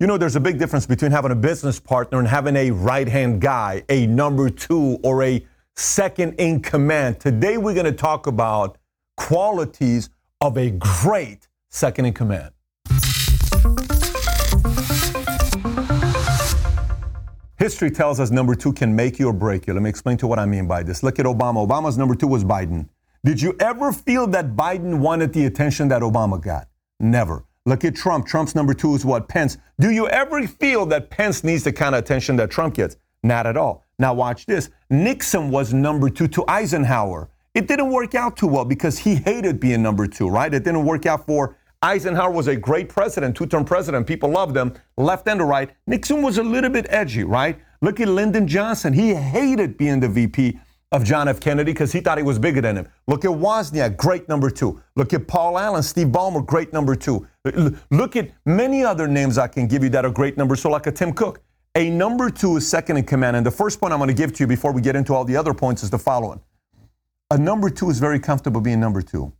You know, there's a big difference between having a business partner and having a right hand guy, a number two, or a second in command. Today, we're going to talk about qualities of a great second in command. History tells us number two can make you or break you. Let me explain to you what I mean by this. Look at Obama. Obama's number two was Biden. Did you ever feel that Biden wanted the attention that Obama got? Never. Look at Trump. Trump's number two is what? Pence. Do you ever feel that Pence needs the kind of attention that Trump gets? Not at all. Now, watch this. Nixon was number two to Eisenhower. It didn't work out too well because he hated being number two, right? It didn't work out for Eisenhower was a great president, two-term president. People loved him, left and right. Nixon was a little bit edgy, right? Look at Lyndon Johnson. He hated being the VP of John F. Kennedy because he thought he was bigger than him. Look at Wozniak, great number two. Look at Paul Allen, Steve Ballmer, great number two. Look at many other names I can give you that are great numbers. So, like a Tim Cook, a number two is second in command. And the first point I'm going to give to you before we get into all the other points is the following A number two is very comfortable being number two,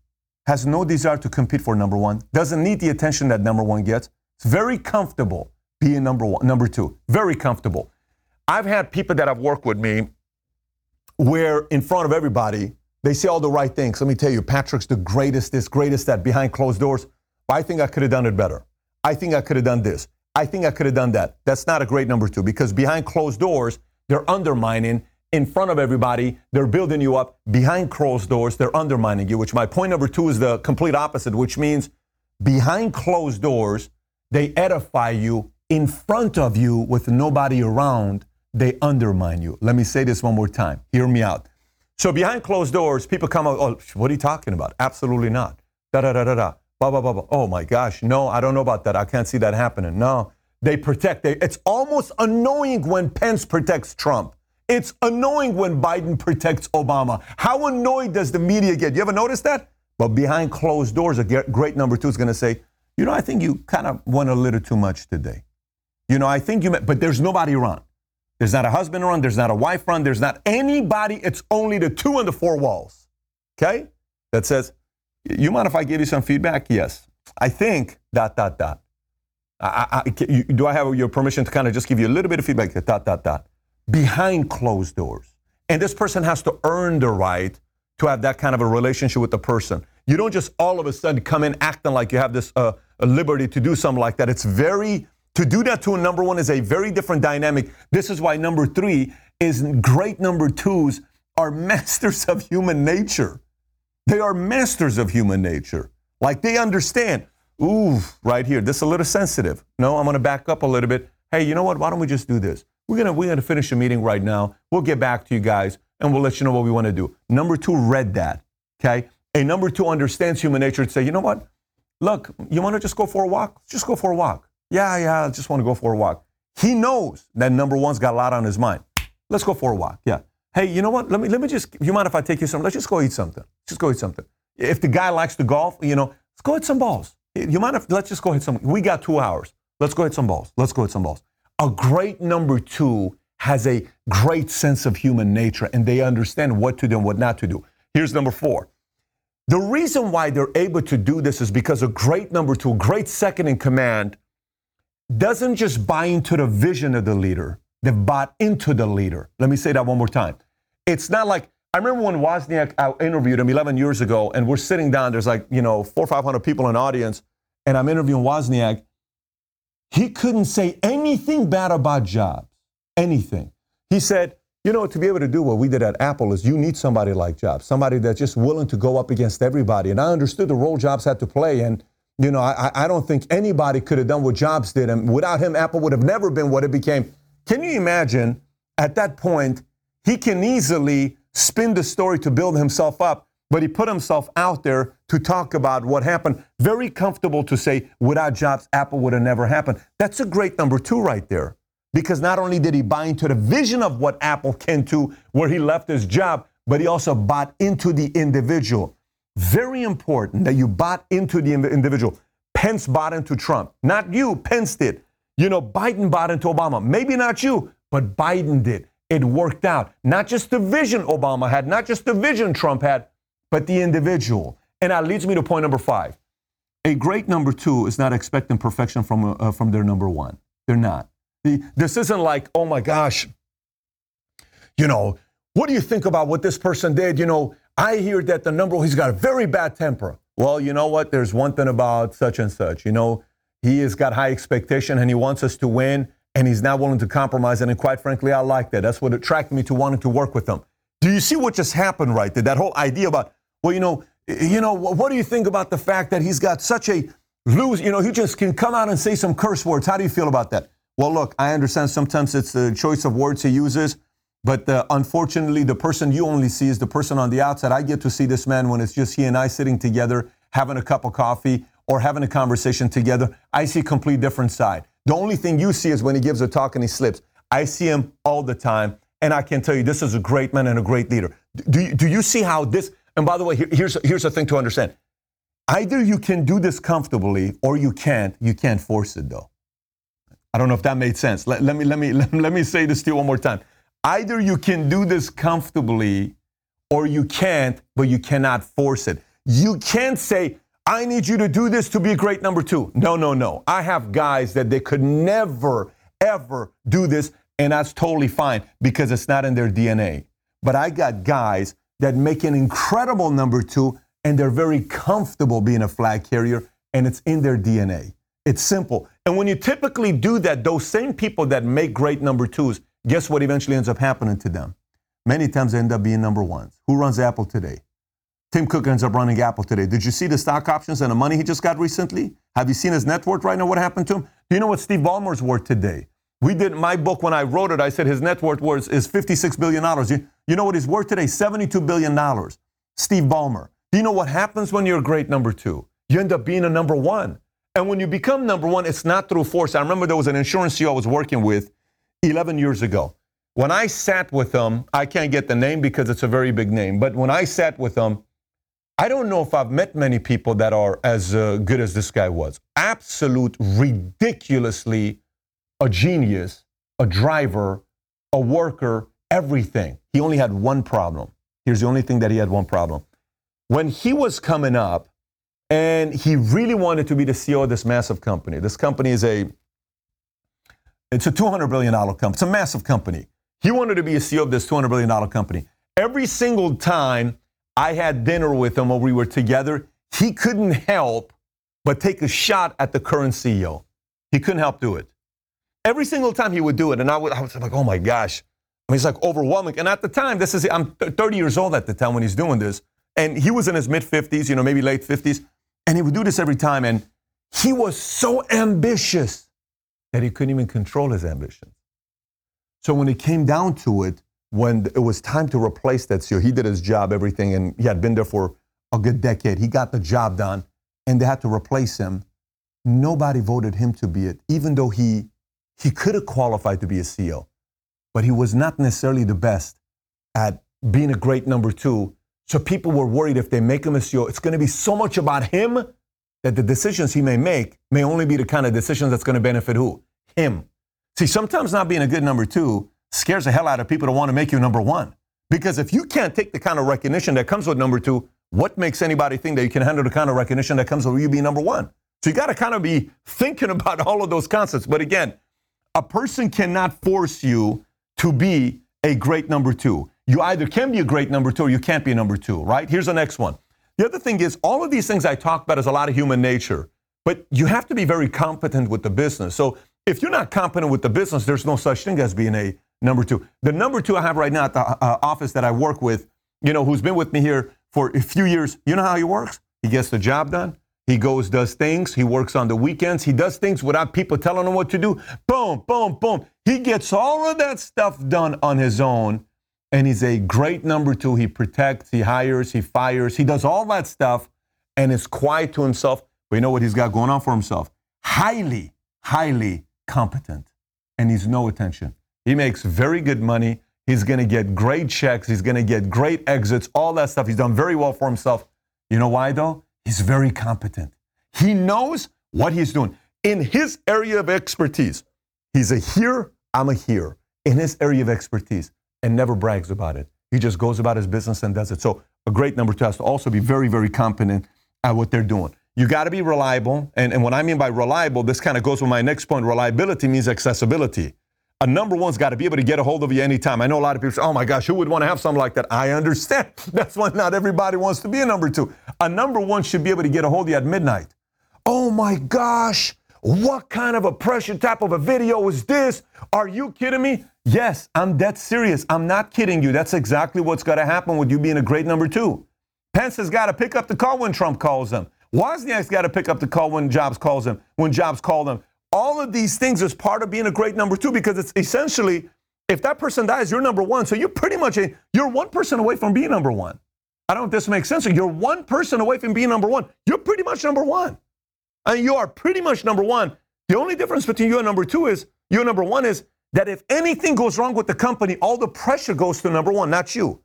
has no desire to compete for number one, doesn't need the attention that number one gets. It's very comfortable being number one, number two, very comfortable. I've had people that have worked with me where in front of everybody, they say all the right things. Let me tell you, Patrick's the greatest, this, greatest, that, behind closed doors. I think I could have done it better. I think I could have done this. I think I could have done that. That's not a great number two because behind closed doors, they're undermining. In front of everybody, they're building you up. Behind closed doors, they're undermining you, which my point number two is the complete opposite, which means behind closed doors, they edify you. In front of you, with nobody around, they undermine you. Let me say this one more time. Hear me out. So behind closed doors, people come out, oh, what are you talking about? Absolutely not. Da da da da da. Blah, blah, blah, blah. Oh my gosh, no, I don't know about that. I can't see that happening. No. They protect. They, it's almost annoying when Pence protects Trump. It's annoying when Biden protects Obama. How annoyed does the media get? You ever notice that? But behind closed doors, a great number two is going to say, you know, I think you kind of went a little too much today. You know, I think you, met, but there's nobody around. There's not a husband around, there's not a wife around, there's not anybody. It's only the two and the four walls. Okay? That says, you mind if I give you some feedback? Yes. I think dot dot dot. I, I, do I have your permission to kind of just give you a little bit of feedback? Dot dot dot. Behind closed doors, and this person has to earn the right to have that kind of a relationship with the person. You don't just all of a sudden come in acting like you have this uh, liberty to do something like that. It's very to do that to a number one is a very different dynamic. This is why number three is great number twos are masters of human nature. They are masters of human nature. Like they understand, ooh, right here, this is a little sensitive. No, I'm gonna back up a little bit. Hey, you know what? Why don't we just do this? We're gonna we're gonna finish a meeting right now. We'll get back to you guys and we'll let you know what we want to do. Number two read that. Okay. A number two understands human nature and say, you know what? Look, you want to just go for a walk? Just go for a walk. Yeah, yeah, I just want to go for a walk. He knows that number one's got a lot on his mind. Let's go for a walk. Yeah. Hey, you know what? Let me let me just. You mind if I take you something? Let's just go eat something. Just go eat something. If the guy likes to golf, you know, let's go hit some balls. You mind if let's just go hit some? We got two hours. Let's go hit some balls. Let's go hit some balls. A great number two has a great sense of human nature and they understand what to do and what not to do. Here's number four. The reason why they're able to do this is because a great number two, a great second in command, doesn't just buy into the vision of the leader, they bought into the leader. Let me say that one more time. It's not like, I remember when Wozniak, I interviewed him 11 years ago, and we're sitting down, there's like, you know, four or 500 people in the audience, and I'm interviewing Wozniak. He couldn't say anything bad about Jobs, anything. He said, you know, to be able to do what we did at Apple is you need somebody like Jobs, somebody that's just willing to go up against everybody. And I understood the role Jobs had to play, and you know, I, I don't think anybody could have done what Jobs did. And without him, Apple would have never been what it became. Can you imagine at that point, he can easily spin the story to build himself up, but he put himself out there to talk about what happened. Very comfortable to say, without Jobs, Apple would have never happened. That's a great number two right there. Because not only did he buy into the vision of what Apple can do, where he left his job, but he also bought into the individual. Very important that you bought into the individual. Pence bought into Trump. Not you, Pence did. You know, Biden bought into Obama. Maybe not you, but Biden did. It worked out. Not just the vision Obama had, not just the vision Trump had, but the individual. And that leads me to point number five. A great number two is not expecting perfection from, uh, from their number one. They're not. This isn't like, oh my gosh, you know, what do you think about what this person did? You know, I hear that the number, he's got a very bad temper. Well, you know what? There's one thing about such and such. You know, he has got high expectation and he wants us to win and he's not willing to compromise. And quite frankly, I like that. That's what attracted me to wanting to work with him. Do you see what just happened right there? That whole idea about, well, you know, you know, what do you think about the fact that he's got such a lose, you know, he just can come out and say some curse words. How do you feel about that? Well, look, I understand sometimes it's the choice of words he uses, but uh, unfortunately, the person you only see is the person on the outside. I get to see this man when it's just he and I sitting together, having a cup of coffee or having a conversation together. I see a complete different side. The only thing you see is when he gives a talk and he slips. I see him all the time, and I can tell you this is a great man and a great leader. Do you, do you see how this? And by the way, here, here's here's the thing to understand. Either you can do this comfortably or you can't. You can't force it though. I don't know if that made sense. Let, let me let me let, let me say this to you one more time. Either you can do this comfortably or you can't, but you cannot force it. You can't say, I need you to do this to be a great number two. No, no, no. I have guys that they could never, ever do this, and that's totally fine because it's not in their DNA. But I got guys that make an incredible number two and they're very comfortable being a flag carrier and it's in their DNA. It's simple. And when you typically do that, those same people that make great number twos, guess what eventually ends up happening to them? Many times they end up being number ones. Who runs Apple today? Tim Cook ends up running Apple today. Did you see the stock options and the money he just got recently? Have you seen his net worth right now? What happened to him? Do you know what Steve Ballmer's worth today? We did my book when I wrote it. I said his net worth was is 56 billion dollars. You, you know what he's worth today? 72 billion dollars. Steve Ballmer. Do you know what happens when you're a great number two? You end up being a number one. And when you become number one, it's not through force. I remember there was an insurance CEO I was working with 11 years ago. When I sat with them, I can't get the name because it's a very big name, but when I sat with them, I don't know if I've met many people that are as uh, good as this guy was. Absolute, ridiculously a genius, a driver, a worker, everything. He only had one problem. Here's the only thing that he had one problem when he was coming up and he really wanted to be the CEO of this massive company. This company is a it's a $200 billion company. It's a massive company. He wanted to be a CEO of this $200 billion company. Every single time I had dinner with him or we were together, he couldn't help but take a shot at the current CEO. He couldn't help do it. Every single time he would do it, and I, would, I was like, oh my gosh. I mean, it's like overwhelming. And at the time, this is, I'm 30 years old at the time when he's doing this. And he was in his mid 50s, you know, maybe late 50s. And he would do this every time. And he was so ambitious that he couldn't even control his ambition. So when it came down to it, when it was time to replace that CEO, he did his job, everything, and he had been there for a good decade. He got the job done, and they had to replace him. Nobody voted him to be it, even though he he could have qualified to be a CEO, but he was not necessarily the best at being a great number two so people were worried if they make him a CEO, it's going to be so much about him that the decisions he may make may only be the kind of decisions that's going to benefit who? Him. See, sometimes not being a good number two scares the hell out of people to want to make you number one. Because if you can't take the kind of recognition that comes with number two, what makes anybody think that you can handle the kind of recognition that comes with you being number one? So you got to kind of be thinking about all of those concepts. But again, a person cannot force you to be a great number two. You either can be a great number two or you can't be a number two, right? Here's the next one. The other thing is, all of these things I talk about is a lot of human nature, but you have to be very competent with the business. So if you're not competent with the business, there's no such thing as being a number two. The number two I have right now at the uh, office that I work with, you know, who's been with me here for a few years, you know how he works? He gets the job done. He goes, does things. He works on the weekends. He does things without people telling him what to do. Boom, boom, boom. He gets all of that stuff done on his own and he's a great number two. He protects, he hires, he fires, he does all that stuff and is quiet to himself. But you know what he's got going on for himself? Highly, highly competent. And he's no attention. He makes very good money. He's going to get great checks. He's going to get great exits, all that stuff. He's done very well for himself. You know why, though? He's very competent. He knows what he's doing. In his area of expertise, he's a here, I'm a here. In his area of expertise, and never brags about it. He just goes about his business and does it. So a great number two has to also be very, very competent at what they're doing. You got to be reliable. And, and what I mean by reliable, this kind of goes with my next point. Reliability means accessibility. A number one's got to be able to get a hold of you anytime. I know a lot of people say, oh my gosh, who would want to have something like that? I understand. That's why not everybody wants to be a number two. A number one should be able to get a hold of you at midnight. Oh my gosh, what kind of a pressure type of a video is this? Are you kidding me? Yes, I'm that serious. I'm not kidding you. That's exactly what's going to happen with you being a great number two. Pence has got to pick up the call when Trump calls him. Wozniak's got to pick up the call when Jobs calls him, when Jobs call them. All of these things is part of being a great number two because it's essentially, if that person dies, you're number one. So you're pretty much a, you're one person away from being number one. I don't know if this makes sense. You're one person away from being number one. You're pretty much number one. And you are pretty much number one. The only difference between you and number two is you number one is that if anything goes wrong with the company, all the pressure goes to number one, not you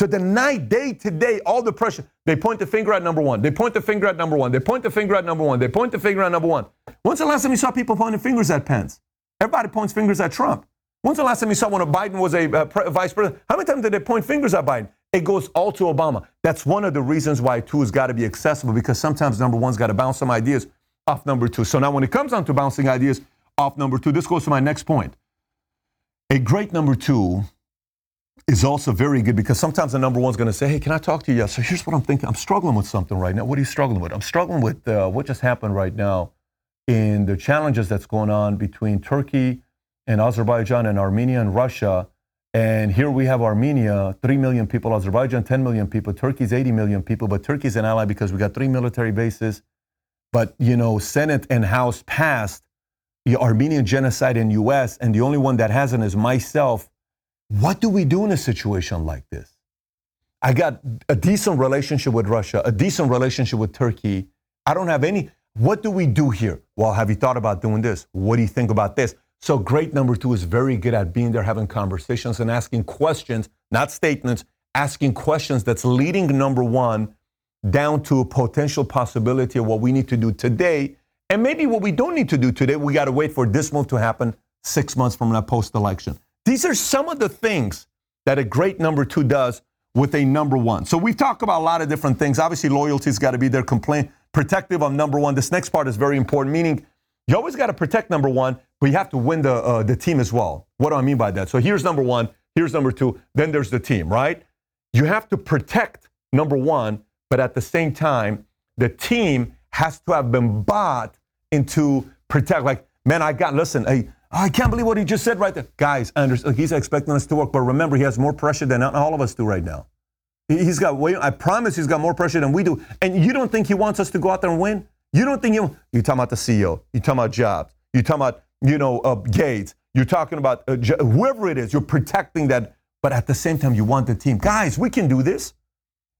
to deny day to day all the pressure. They point the finger at number one. They point the finger at number one. They point the finger at number one. They point the finger at number one. When's the last time you saw people pointing fingers at Pence? Everybody points fingers at Trump. When's the last time you saw when Biden was a uh, pre- vice president? How many times did they point fingers at Biden? It goes all to Obama. That's one of the reasons why two has got to be accessible because sometimes number one's got to bounce some ideas off number two. So now when it comes down to bouncing ideas off number two, this goes to my next point. A great number two is also very good because sometimes the number one's going to say, "Hey, can I talk to you?" Yeah. So here's what I'm thinking. I'm struggling with something right now. What are you struggling with? I'm struggling with uh, what just happened right now in the challenges that's going on between Turkey and Azerbaijan and Armenia and Russia. And here we have Armenia, 3 million people, Azerbaijan, 10 million people, Turkey's 80 million people, but Turkey's an ally because we got three military bases. But, you know, Senate and House passed the Armenian genocide in US, and the only one that hasn't is myself what do we do in a situation like this? I got a decent relationship with Russia, a decent relationship with Turkey. I don't have any. What do we do here? Well, have you thought about doing this? What do you think about this? So, great number two is very good at being there, having conversations and asking questions, not statements, asking questions that's leading number one down to a potential possibility of what we need to do today. And maybe what we don't need to do today, we got to wait for this move to happen six months from now post election. These are some of the things that a great number two does with a number one. So we've talked about a lot of different things. Obviously, loyalty's got to be there, complaint, protective of number one. This next part is very important, meaning you always got to protect number one, but you have to win the, uh, the team as well. What do I mean by that? So here's number one, here's number two, then there's the team, right? You have to protect number one, but at the same time, the team has to have been bought into protect. Like, man, I got, listen, hey, I can't believe what he just said right there. Guys, he's expecting us to work, but remember, he has more pressure than all of us do right now. He's got I promise he's got more pressure than we do. And you don't think he wants us to go out there and win? You don't think you, you're talking about the CEO, you're talking about Jobs, you're talking about, you know, uh, Gates, you're talking about uh, whoever it is, you're protecting that. But at the same time, you want the team. Guys, we can do this.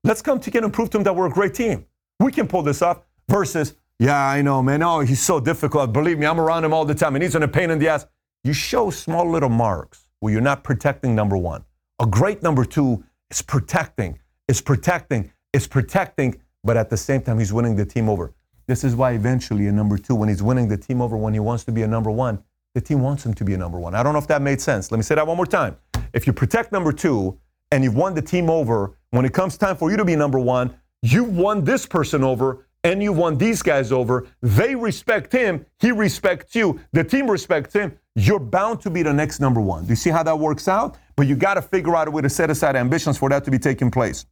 Let's come together and prove to them that we're a great team. We can pull this off versus, yeah, I know, man. Oh, he's so difficult. Believe me, I'm around him all the time, and he's in a pain in the ass. You show small little marks where you're not protecting number one. A great number two is protecting, is protecting, is protecting, but at the same time, he's winning the team over. This is why eventually a number two, when he's winning the team over, when he wants to be a number one, the team wants him to be a number one. I don't know if that made sense. Let me say that one more time. If you protect number two and you've won the team over, when it comes time for you to be number one, you've won this person over and you've won these guys over. They respect him. He respects you. The team respects him. You're bound to be the next number one. Do you see how that works out? But you got to figure out a way to set aside ambitions for that to be taking place.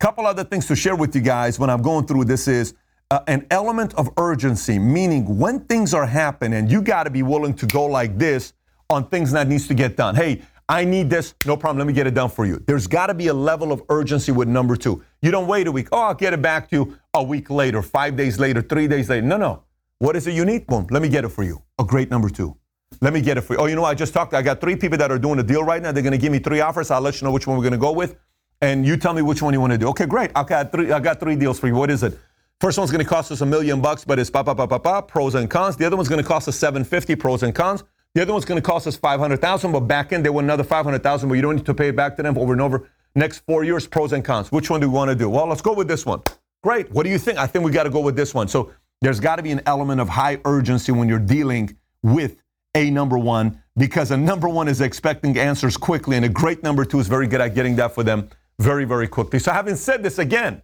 Couple other things to share with you guys when I'm going through this is uh, an element of urgency, meaning when things are happening, you got to be willing to go like this on things that needs to get done. Hey, I need this. No problem. Let me get it done for you. There's got to be a level of urgency with number two. You don't wait a week. Oh, I'll get it back to you a week later, five days later, three days later. No, no. What is it you need? Boom. Let me get it for you. A great number two. Let me get it for you. Oh, you know, I just talked. I got three people that are doing a deal right now. They're going to give me three offers. I'll let you know which one we're going to go with. And you tell me which one you want to do. Okay, great. I got three, I got three deals for you. What is it? First one's going to cost us a million bucks, but it's pa pa pa pa pa pros and cons. The other one's going to cost us 750 pros and cons. The other one's going to cost us 500,000, but back in there were another 500,000, but you don't need to pay it back to them over and over. Next four years, pros and cons. Which one do we want to do? Well, let's go with this one. Great. What do you think? I think we got to go with this one. So there's got to be an element of high urgency when you're dealing with a number one because a number one is expecting answers quickly, and a great number two is very good at getting that for them very, very quickly. So, having said this again,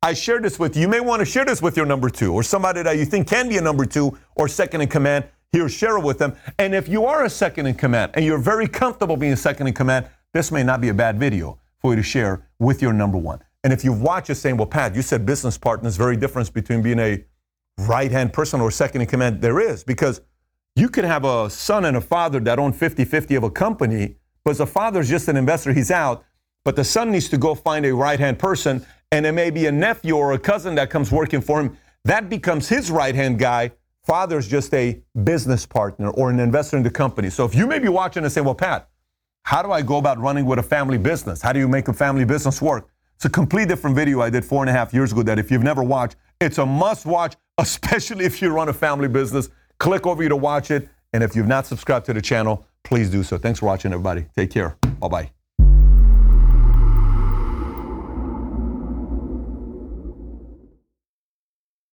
I shared this with you. You may want to share this with your number two or somebody that you think can be a number two or second in command. Here, share it with them. And if you are a second in command and you're very comfortable being second in command, this may not be a bad video for you to share with your number one. And if you've watched it saying, well, Pat, you said business partners, very difference between being a right hand person or second in command. There is, because you could have a son and a father that own 50 50 of a company, but the father's just an investor, he's out. But the son needs to go find a right hand person, and it may be a nephew or a cousin that comes working for him. That becomes his right hand guy. Father's just a business partner or an investor in the company. So if you may be watching and say, well, Pat, how do I go about running with a family business? How do you make a family business work? It's a complete different video I did four and a half years ago that if you've never watched, it's a must watch, especially if you run a family business. Click over here to watch it. And if you've not subscribed to the channel, please do so. Thanks for watching, everybody. Take care. Bye bye.